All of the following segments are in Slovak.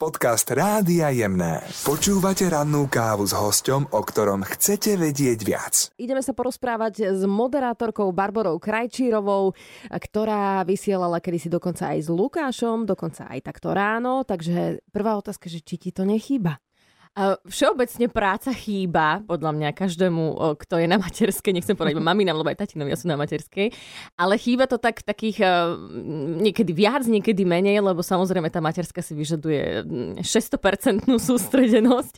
Podcast Rádia Jemné. Počúvate rannú kávu s hosťom, o ktorom chcete vedieť viac. Ideme sa porozprávať s moderátorkou Barborou Krajčírovou, ktorá vysielala kedysi dokonca aj s Lukášom, dokonca aj takto ráno. Takže prvá otázka, že či ti to nechýba? Všeobecne práca chýba, podľa mňa, každému, kto je na materskej, nechcem povedať iba maminám, lebo aj tatinovia sú na materskej, ale chýba to tak takých niekedy viac, niekedy menej, lebo samozrejme tá materská si vyžaduje 600% sústredenosť,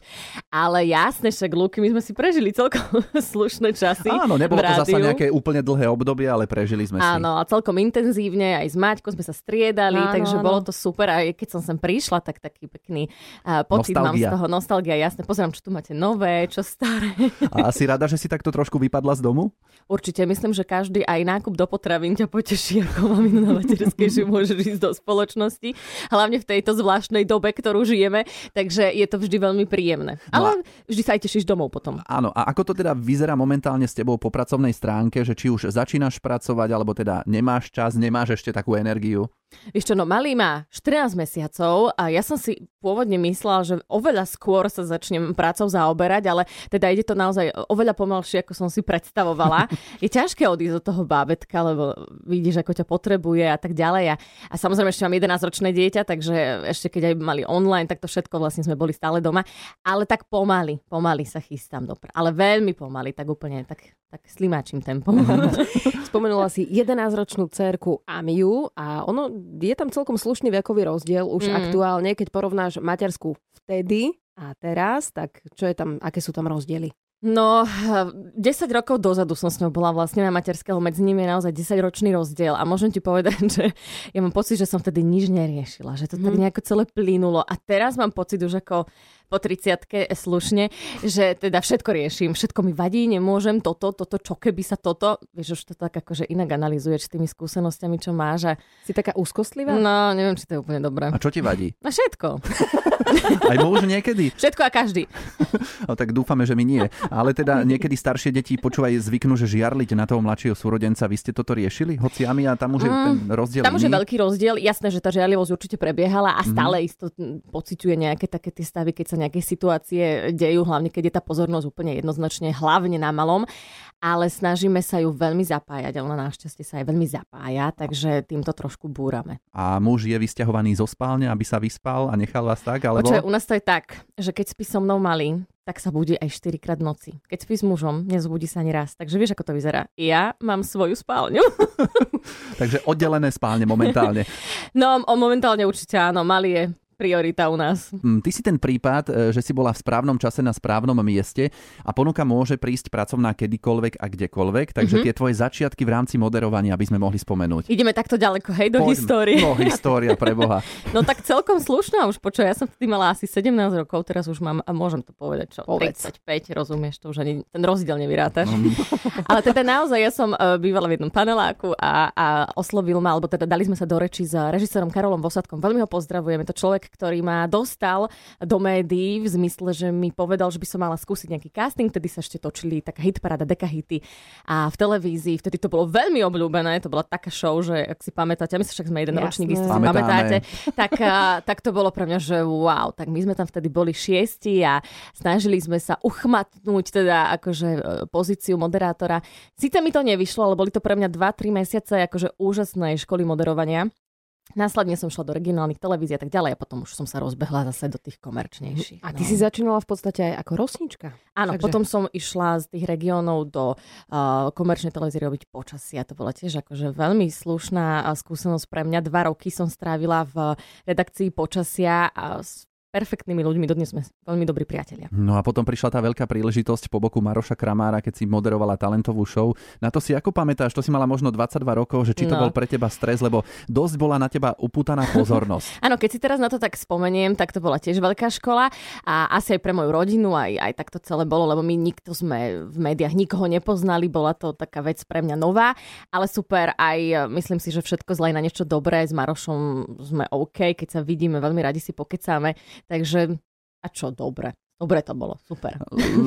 ale jasne, však Luky, my sme si prežili celkom slušné časy. Áno, nebolo to zase nejaké úplne dlhé obdobie, ale prežili sme si. Áno, a celkom intenzívne, aj s Maťkou sme sa striedali, áno, takže áno. bolo to super. A keď som sem prišla, tak taký pekný uh, pocit Nostalgia. mám z toho nostalgia nostalgia, jasne. Pozerám, čo tu máte nové, čo staré. A si rada, že si takto trošku vypadla z domu? Určite, myslím, že každý aj nákup do potravín ťa poteší ako maminu na materskej, že môžeš ísť do spoločnosti. Hlavne v tejto zvláštnej dobe, ktorú žijeme. Takže je to vždy veľmi príjemné. No Ale a... vždy sa aj tešíš domov potom. Áno, a ako to teda vyzerá momentálne s tebou po pracovnej stránke, že či už začínaš pracovať, alebo teda nemáš čas, nemáš ešte takú energiu? Vieš čo, no malý má 14 mesiacov a ja som si pôvodne myslela, že oveľa skôr sa začnem prácou zaoberať, ale teda ide to naozaj oveľa pomalšie, ako som si predstavovala. Je ťažké odísť od toho bábetka, lebo vidíš, ako ťa potrebuje a tak ďalej. A, a samozrejme ešte mám 11-ročné dieťa, takže ešte keď aj mali online, tak to všetko vlastne sme boli stále doma. Ale tak pomaly, pomaly sa chystám do Ale veľmi pomaly, tak úplne tak tak slimáčim tempom. Spomenula si 11-ročnú cerku Amiu a ono je tam celkom slušný vekový rozdiel už mm. aktuálne, keď porovnáš materskú vtedy a teraz, tak čo je tam, aké sú tam rozdiely? No, 10 rokov dozadu som s ňou bola vlastne na materského, medzi nimi je naozaj 10 ročný rozdiel a môžem ti povedať, že ja mám pocit, že som vtedy nič neriešila, že to tak mhm. nejako celé plynulo a teraz mám pocit už ako po 30 slušne, že teda všetko riešim, všetko mi vadí, nemôžem toto, toto, čo keby sa toto, vieš, už to tak akože inak analizuješ s tými skúsenostiami, čo máš a... Si taká úzkostlivá? No, neviem, či to je úplne dobré. A čo ti vadí? Na všetko. Aj muž niekedy? Všetko a každý. No tak dúfame, že mi nie. Ale teda niekedy staršie deti počúvaj zvyknú, že žiarliť na toho mladšieho súrodenca. Vy ste toto riešili? Hoci Ami a tam už je mm, ten rozdiel Tam už je veľký rozdiel. Jasné, že tá žiarlivosť určite prebiehala a stále mm. isto pociťuje nejaké také tie stavy, keď sa nejaké situácie dejú, hlavne keď je tá pozornosť úplne jednoznačne hlavne na malom, ale snažíme sa ju veľmi zapájať ona našťastie sa aj veľmi zapája, takže týmto trošku búrame. A muž je vysťahovaný zo spálne, aby sa vyspal a nechal vás tak? Alebo... Počuaj, u nás to je tak, že keď spí so mnou malý, tak sa budí aj 4 krát v noci. Keď spí s mužom, nezbudí sa ani raz. Takže vieš, ako to vyzerá. Ja mám svoju spálňu. Takže oddelené spálne momentálne. no, momentálne určite áno. Malý je priorita u nás. Mm, ty si ten prípad, e, že si bola v správnom čase na správnom mieste a ponuka môže prísť pracovná kedykoľvek a kdekoľvek, takže mm-hmm. tie tvoje začiatky v rámci moderovania, aby sme mohli spomenúť. Ideme takto ďaleko, hej, do Poďme. histórie. No, história pre Boha. no tak celkom slušná už, počuj, ja som vtedy mala asi 17 rokov, teraz už mám, a môžem to povedať, čo, Povedz. 35, rozumieš, to už ani ten rozdiel nevyrátaš. Mm. Ale teda naozaj, ja som uh, bývala v jednom paneláku a, a oslovil ma, alebo teda dali sme sa do reči s režisérom Karolom Vosadkom. Veľmi ho pozdravujeme, to človek, ktorý ma dostal do médií v zmysle, že mi povedal, že by som mala skúsiť nejaký casting, vtedy sa ešte točili taká hitparáda, dekahity a v televízii, vtedy to bolo veľmi obľúbené, to bola taká show, že ak si pamätáte, my sa však sme jeden Jasné. ročník, si pamätáte, tak, tak to bolo pre mňa, že wow, tak my sme tam vtedy boli šiesti a snažili sme sa uchmatnúť teda akože e, pozíciu moderátora. Sice mi to nevyšlo, ale boli to pre mňa 2-3 mesiace akože úžasnej školy moderovania. Následne som šla do regionálnych televízií a tak ďalej a potom už som sa rozbehla zase do tých komerčnejších. A ty no. si začínala v podstate aj ako rosnička? Áno, Takže... potom som išla z tých regiónov do uh, komerčnej televízie robiť počasia. To bola tiež akože veľmi slušná skúsenosť pre mňa. Dva roky som strávila v redakcii počasia a perfektnými ľuďmi, dodnes sme veľmi dobrí priatelia. No a potom prišla tá veľká príležitosť po boku Maroša Kramára, keď si moderovala talentovú show. Na to si ako pamätáš? To si mala možno 22 rokov, že či to no. bol pre teba stres, lebo dosť bola na teba upútaná pozornosť. Áno, keď si teraz na to tak spomeniem, tak to bola tiež veľká škola a asi aj pre moju rodinu aj, aj tak to celé bolo, lebo my nikto sme v médiách nikoho nepoznali, bola to taká vec pre mňa nová, ale super aj myslím si, že všetko zlej na niečo dobré. S Marošom sme OK, keď sa vidíme, veľmi radi si pokecáme Takže a čo dobre. Dobre to bolo, super.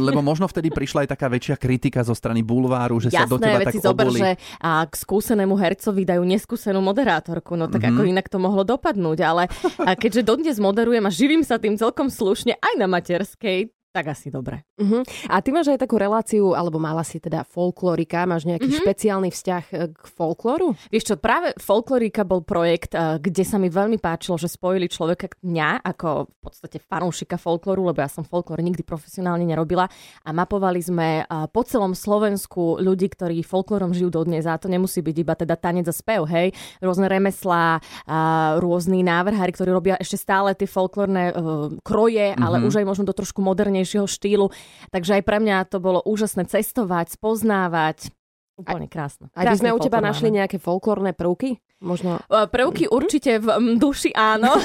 Lebo možno vtedy prišla aj taká väčšia kritika zo strany bulváru, že Jasné, sa do teba tak zober, oboli. že a k skúsenému hercovi dajú neskúsenú moderátorku, no tak mm-hmm. ako inak to mohlo dopadnúť, ale a keďže dodnes moderujem a živím sa tým celkom slušne aj na materskej, tak asi dobre. Uh-huh. A ty máš aj takú reláciu, alebo mala si teda folklorika, máš nejaký uh-huh. špeciálny vzťah e, k folklóru? Vieš čo, práve Folklorika bol projekt, eh, kde sa mi veľmi páčilo, že spojili človeka mňa ako v podstate fanúšika folklóru, lebo ja som folklór nikdy profesionálne nerobila a mapovali sme eh, po celom Slovensku ľudí, ktorí folklórom žijú dodnes a to nemusí byť iba teda tanec a spev, hej, rôzne remeslá, rôzni návrhári, ktorí robia ešte stále tie folklórne kroje, ale Mhm. už aj možno do trošku modernejšieho štýlu. Takže aj pre mňa to bolo úžasné cestovať, spoznávať. Úplne krásne. A by sme u teba našli nejaké folklórne prvky? Možno... Uh, Prvky určite v duši áno.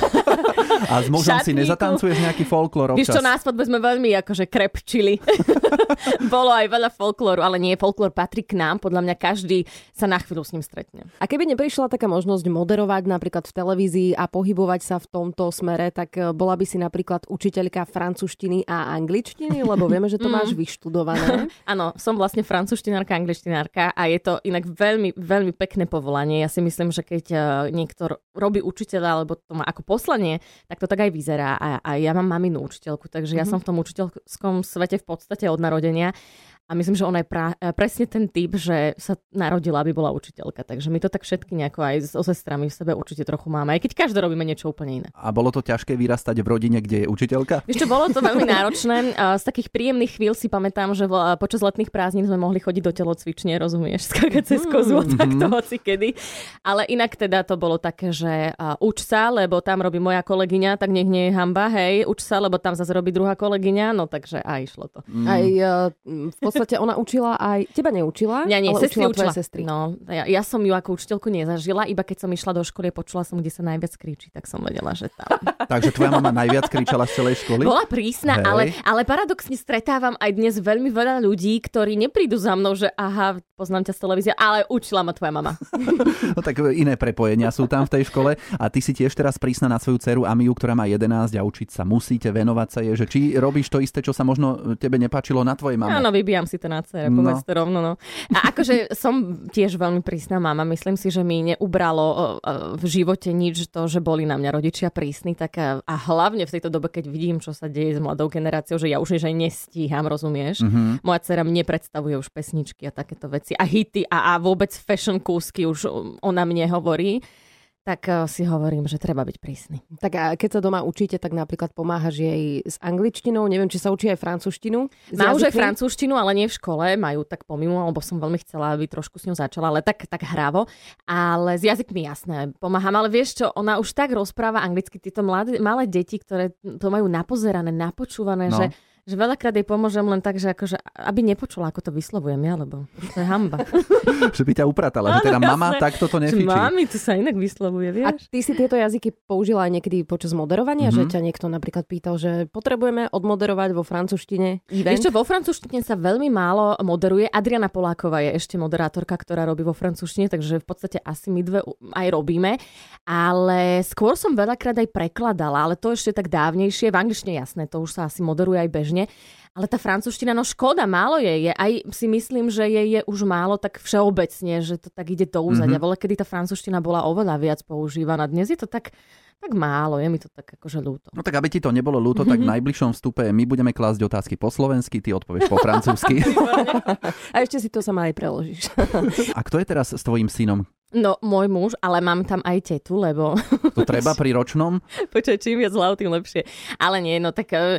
A s mužom si šatníku. nezatancuješ nejaký folklór Víš občas? čo, na svadbe sme veľmi akože krepčili. Bolo aj veľa folklóru, ale nie, folklór patrí k nám. Podľa mňa každý sa na chvíľu s ním stretne. A keby neprišla taká možnosť moderovať napríklad v televízii a pohybovať sa v tomto smere, tak e, bola by si napríklad učiteľka francúzštiny a angličtiny, lebo vieme, že to Mm. máš vyštudované. Áno, som vlastne francúzštinárka, angličtinárka a je to inak veľmi, veľmi pekné povolanie. Ja si myslím, že keď eh, niekto ro- robí učiteľa, alebo to má ako poslanie, tak to tak aj vyzerá. A, a ja mám maminu učiteľku, takže ja Mhm. som v tom učiteľskom svete v podstate od narodenia. A myslím, že ona je pra, eh, presne ten typ, že sa narodila, aby bola učiteľka. Takže my to tak všetky nejako aj so sestrami v sebe určite trochu máme. Aj keď každé robíme niečo úplne iné. A bolo to ťažké vyrastať v rodine, kde je učiteľka? Čo, bolo to veľmi náročné. Z takých príjemných chvíľ si pamätám, že počas letných prázdnin sme mohli chodiť do telocvične, rozumieš, skákať cez kozu, mm. tak to hoci kedy. Ale inak teda to bolo také, že uč sa, lebo tam robí moja kolegyňa, tak nech nie je hamba, hej, uč sa, lebo tam zase robí druhá kolegyňa, no takže aj išlo to. Aj e, v podstate ona učila aj... Teba neučila, Ja nie, ale sestry učila učila. sestry. No, ja, ja som ju ako učiteľku nezažila, iba keď som išla do školy a počula som, kde sa najviac kričí, tak som vedela, že tam. Takže tvoja mama najviac kričala z celej školy? Bola prísna, Hej. ale, ale paradoxne stretávam aj dnes veľmi veľa ľudí, ktorí neprídu za mnou, že aha, poznám ťa z televízie, ale učila ma tvoja mama. No tak iné prepojenia sú tam v tej škole. A ty si tiež teraz prísna na svoju dceru Amiu, ktorá má 11 a učiť sa musíte, venovať sa je, že či robíš to isté, čo sa možno tebe nepáčilo na tvojej mame. Áno, vybijam si to na cere, No. povedz to rovno. No. A akože som tiež veľmi prísna mama, myslím si, že mi neubralo o, o, v živote nič to, že boli na mňa rodičia prísni, tak a, a hlavne v tejto dobe, keď vidím, čo sa deje s mladou generáciou, že ja už aj nestíham, rozumieš? Mhm. Moja dcera mne predstavuje už pesničky a takéto veci a hity a, a vôbec fashion kúsky už ona mne hovorí, tak eh, si hovorím, že treba byť prísny. Tak a keď sa doma učíte, tak napríklad pomáhaš jej s angličtinou, neviem, či sa učí aj francúzštinu. Má už aj francúzštinu, ale nie v škole, majú tak pomimo, lebo som veľmi chcela, aby trošku s ňou začala, ale tak, tak hravo. Ale s jazykmi jasné, pomáham. Ale vieš čo, ona už tak rozpráva anglicky, tieto mladé, malé deti, ktoré to majú napozerané, napočúvané, No. že že veľakrát jej pomôžem len tak, že akože, aby nepočula, ako to vyslovujem ja, lebo to je hamba. Že by ťa upratala, že teda mama jasné. takto to Že nefičí. Mami, to sa inak vyslovuje, A vieš? ty si tieto jazyky použila aj niekedy počas moderovania, Mhm. že ťa niekto napríklad pýtal, že potrebujeme odmoderovať vo francúzštine event? Ešte vo francúzštine sa veľmi málo moderuje. Adriana Poláková je ešte moderátorka, ktorá robí vo francúzštine, takže v podstate asi my dve aj robíme. Ale skôr som veľakrát aj prekladala, ale to ešte tak dávnejšie. V angličtine jasné, to už sa asi moderuje aj bežne. Ale tá francúzština, no škoda, málo je. je. Aj si myslím, že jej je už málo tak všeobecne, že to tak ide do úzadia. Mm-hmm. kedy tá francúzština bola oveľa viac používaná. Dnes je to tak, tak málo, je mi to tak akože ľúto. No tak aby ti to nebolo ľúto, tak v najbližšom vstupe my budeme klásť otázky po slovensky, ty odpovieš po francúzsky. A ešte si to sama aj preložíš. A kto je teraz s tvojim synom? No, môj muž, ale mám tam aj tetu, lebo To treba pri ročnom? Počkaj, čím viac hlav, tým lepšie. Ale nie, no tak e,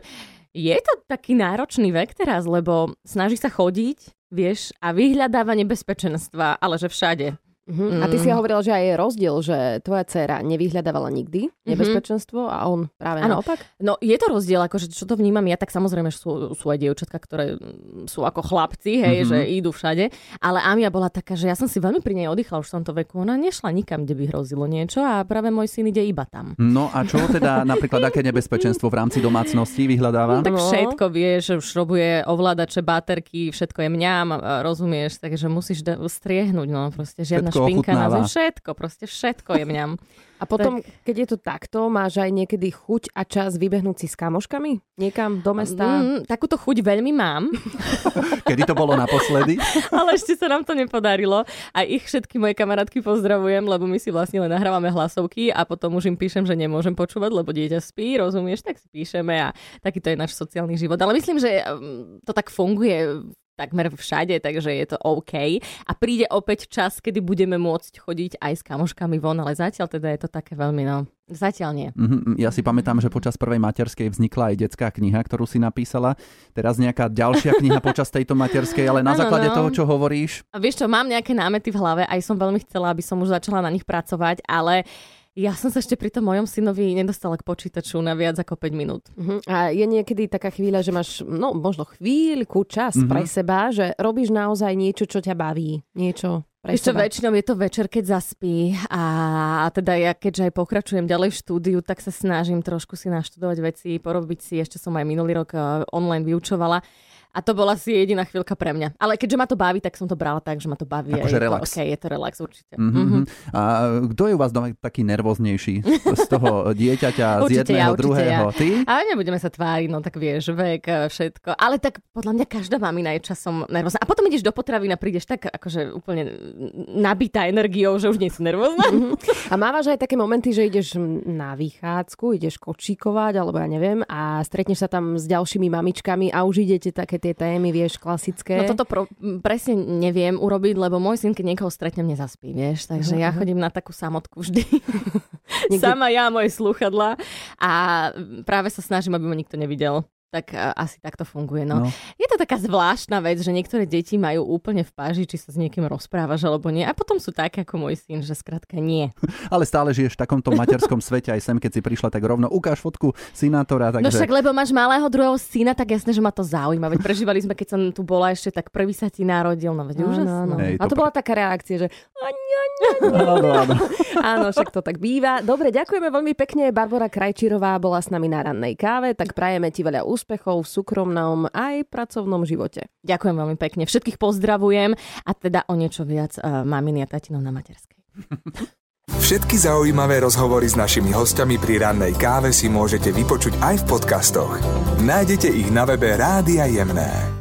je to taký náročný vek teraz, lebo snaží sa chodiť, vieš, a vyhľadáva nebezpečenstva, ale že všade. Uh-huh. A ty si hovorila, že aj je rozdiel, že tvoja dcéra nevyhľadávala nikdy nebezpečenstvo a on práve Áno. naopak. No je to rozdiel, akože čo to vnímam ja, tak samozrejme že sú, sú aj dievčatka, ktoré mm, sú ako chlapci, hej, Mhm. že idú všade. Ale Amia bola taká, že ja som si veľmi pri nej oddychla už v tomto veku. Ona nešla nikam, kde by hrozilo niečo a práve môj syn ide iba tam. No a čo teda napríklad aké nebezpečenstvo v rámci domácnosti vyhľadáva? No, tak No. všetko vieš, šrobuje ovládače, baterky, všetko je mňam, rozumieš, takže musíš da- striehnúť, no proste To je žiadna všetko ochutnáva. Všetko, proste všetko je mňam. A potom, tak... keď je to takto, máš aj niekedy chuť a čas vybehnúť si s kamoškami? Niekam do mesta? Mm, takúto chuť veľmi mám. Kedy to bolo naposledy? Ale ešte sa nám to nepodarilo. A ich všetky moje kamarátky pozdravujem, lebo my si vlastne len nahrávame hlasovky a potom už im píšem, že nemôžem počúvať, lebo dieťa spí, rozumieš, tak si píšeme a takýto je náš sociálny život. Ale myslím, že mm, to tak funguje takmer všade, takže je to OK. A príde opäť čas, kedy budeme môcť chodiť aj s kamoškami von, ale zatiaľ teda je to také veľmi, no, Zatiaľ nie. Mm-hmm. Ja si pamätám, že počas prvej materskej vznikla aj detská kniha, ktorú si napísala. Teraz nejaká ďalšia kniha počas tejto materskej, ale na ano, základe no. toho, čo hovoríš. A vieš čo, mám nejaké námety v hlave, aj som veľmi chcela, aby som už začala na nich pracovať, ale ja som sa ešte pri tom mojom synovi nedostala k počítaču na viac ako 5 minút. Uh-huh. A je niekedy taká chvíľa, že máš, no možno chvíľku čas uh-huh. pre seba, že robíš naozaj niečo, čo ťa baví. Niečo pre Ešte väčšinou je to večer, keď zaspí a, a teda ja keďže aj pokračujem ďalej v štúdiu, tak sa snažím trošku si naštudovať veci, porobiť si, ešte som aj minulý rok eh, online vyučovala a to bola si jediná chvíľka pre mňa. Ale keďže ma to baví, tak som to brala tak, že ma to baví. Akože relax. To, okay, je to relax určite. Mm-hmm. Mm-hmm. A kto je u vás doma taký nervóznejší z toho dieťaťa, z jedného, ja, druhého? Ja. Ty? Ale nebudeme sa tváriť, no tak vieš, vek, e, všetko. Ale tak podľa mňa každá mamina je časom nervózna. A potom ideš do potravy a prídeš tak akože úplne nabitá energiou, že už nie si nervózna. Mm-hmm. A mávaš aj také momenty, že ideš na vychádzku, ideš kočíkovať, alebo ja neviem, a stretneš sa tam s ďalšími mamičkami a už idete také tie témy, vieš, klasické. No toto pro, presne neviem urobiť, lebo môj syn, keď niekoho stretnem, nezaspí, vieš. Takže uh-huh. ja chodím na takú samotku vždy. Sama ja, moje slúchadla. A práve sa snažím, aby ma nikto nevidel tak uh, asi takto funguje. No. no. Je to taká zvláštna vec, že niektoré deti majú úplne v páži, či sa s niekým rozprávaš alebo nie. A potom sú také ako môj syn, že skrátka nie. Ale stále žiješ v takomto materskom svete aj sem, keď si prišla tak rovno. Ukáž fotku synátora. Takže... No však, lebo máš malého druhého syna, tak jasné, že ma to zaujíma. Veď prežívali sme, keď som tu bola ešte, tak prvý sa ti narodil. No veď úžasné. No, no. Hej, to A to bola taká reakcia, že áno, však to tak býva. Dobre, ďakujeme veľmi pekne. Barbara Krajčírová bola s nami na rannej káve, tak prajeme ti veľa úspechov úspechov v súkromnom aj pracovnom živote. Ďakujem veľmi pekne. Všetkých pozdravujem a teda o niečo viac uh, maminy a tatinov na materskej. Všetky zaujímavé rozhovory s našimi hostiami pri rannej káve si môžete vypočuť aj v podcastoch. Nájdete ich na webe Rádia Jemné.